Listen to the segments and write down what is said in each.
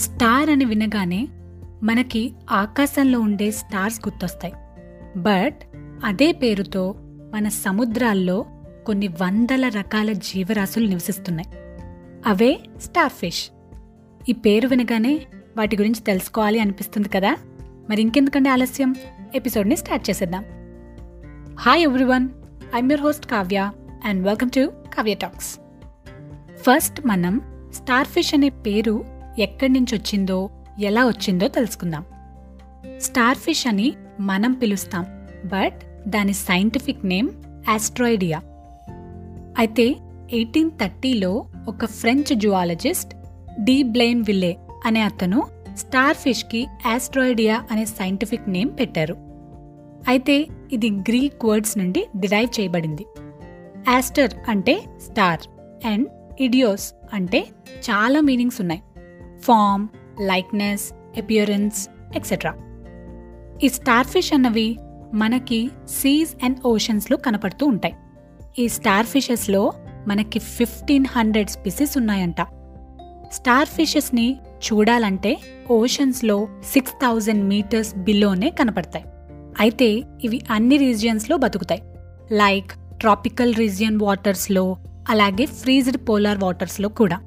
Star అని వినగానే మనకి ఆకాశంలో ఉండే స్టార్స్ గుర్తొస్తాయి. బట్ అదే పేరుతో మన సముద్రాల్లో కొన్ని వందల రకాల జీవరాశులు నివసిస్తున్నాయి. అవే స్టార్ ఫిష్ ఈ పేరు వినగానే వాటి గురించి తెలుసుకోవాలి అనిపిస్తుంది కదా? మరి ఇంకెందుకంటే ఆలస్యం? ఎపిసోడ్ని స్టార్ట్ చేసేద్దాం. Hi everyone I'm your host Kavya and welcome to Kavya talks first మనం స్టార్ ఫిష్ అనే పేరు ఎక్కడి నుంచి వచ్చిందో ఎలా వచ్చిందో తెలుసుకుందాం. స్టార్ ఫిష్ అని మనం పిలుస్తాం బట్ దాని సైంటిఫిక్ నేమ్ ఆస్ట్రాయిడియా. అయితే ఎయిటీన్ థర్టీలో ఒక French zoologist de Blainville అనే అతను స్టార్ ఫిష్కి ఆస్ట్రాయిడియా అనే సైంటిఫిక్ నేమ్ పెట్టారు. అయితే ఇది గ్రీక్ వర్డ్స్ నుండి డిరైవ్ చేయబడింది. ఆస్టర్ అంటే స్టార్ అండ్ ఇడియోస్ అంటే చాలా మీనింగ్స్ ఉన్నాయి. ఫామ్ లైక్నెస్ అపియరెన్స్ ఎక్సెట్రా ఈ స్టార్ ఫిష్ అన్నవి మనకి సీస్ అండ్ ఓషన్స్లో కనపడుతూ ఉంటాయి. ఈ స్టార్ ఫిషెస్లో మనకి ఫిఫ్టీన్ హండ్రెడ్ స్పీసీస్ ఉన్నాయంట. స్టార్ ఫిషెస్ని చూడాలంటే ఓషన్స్లో సిక్స్ థౌజండ్ మీటర్స్ బిలోనే కనపడతాయి. అయితే ఇవి అన్ని రీజియన్స్లో బతుకుతాయి. లైక్ ట్రాపికల్ రీజియన్ వాటర్స్లో అలాగే ఫ్రీజ్డ్ పోలార్ వాటర్స్లో కూడా.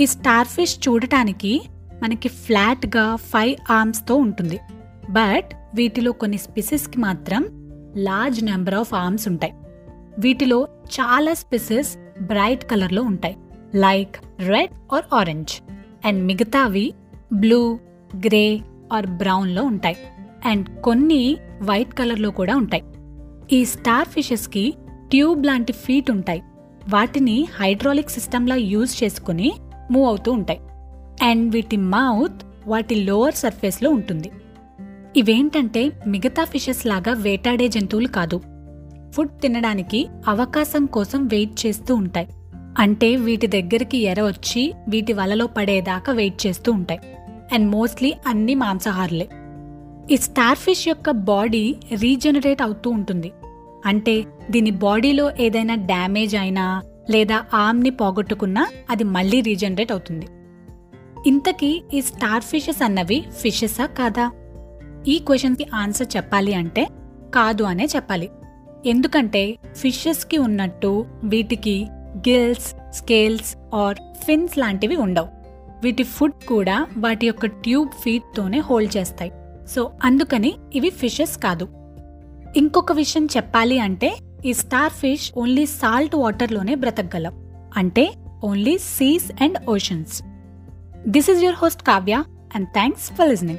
ఈ స్టార్ ఫిష్ చూడటానికి మనకి ఫ్లాట్గా ఫైవ్ ఆర్మ్స్తో ఉంటుంది. బట్ వీటిలో కొన్ని స్పెసెస్కి మాత్రం లార్జ్ నెంబర్ ఆఫ్ ఆర్మ్స్ ఉంటాయి. వీటిలో చాలా స్పెసెస్ బ్రైట్ కలర్లో ఉంటాయి. Like red or orange. And మిగతావి బ్లూ గ్రే ఆర్ బ్రౌన్లో ఉంటాయి. అండ్ కొన్ని వైట్ కలర్లో కూడా ఉంటాయి. ఈ స్టార్ ఫిషెస్కి ట్యూబ్ లాంటి ఫీట్ ఉంటాయి. వాటిని హైడ్రాలిక్ సిస్టంలా యూజ్ చేసుకుని మూవ్ అవుతూ ఉంటాయి. అండ్ వీటి మౌత్ వాటి లోవర్ సర్ఫేస్లో ఉంటుంది. ఇవేంటంటే మిగతా ఫిషెస్ లాగా వేటాడే జంతువులు కాదు. ఫుడ్ తినడానికి అవకాశం కోసం వెయిట్ చేస్తూ ఉంటాయి. అంటే వీటి దగ్గరికి ఎర వచ్చి వీటి వలలో పడేదాకా వెయిట్ చేస్తూ ఉంటాయి. అండ్ మోస్ట్లీ అన్ని మాంసాహారులే. ఈ స్టార్ ఫిష్ యొక్క బాడీ రీజనరేట్ అవుతూ ఉంటుంది. అంటే దీని బాడీలో ఏదైనా డ్యామేజ్ అయినా లేదా ఆమ్ని పోగొట్టుకున్నా అది మళ్ళీ రీజనరేట్ అవుతుంది. ఇంతకీ ఈ స్టార్ ఫిషెస్ అన్నవి ఫిషెసా కాదా? ఈ క్వశ్చన్కి ఆన్సర్ చెప్పాలి అంటే కాదు అనే చెప్పాలి. ఎందుకంటే ఫిషెస్కి ఉన్నట్టు వీటికి గిల్స్ స్కేల్స్ ఆర్ ఫిన్స్ లాంటివి ఉండవు. వీటి ఫుడ్ కూడా వాటి యొక్క ట్యూబ్ ఫీట్తోనే హోల్డ్ చేస్తాయి. సో అందుకని ఇవి ఫిషెస్ కాదు. ఇంకొక విషయం చెప్పాలి అంటే ఈ స్టార్ ఫిష్ ఓన్లీ సాల్ట్ వాటర్లోనే బ్రతకగలం. అంటే only seas and oceans. This is your host Kavya and thanks for listening.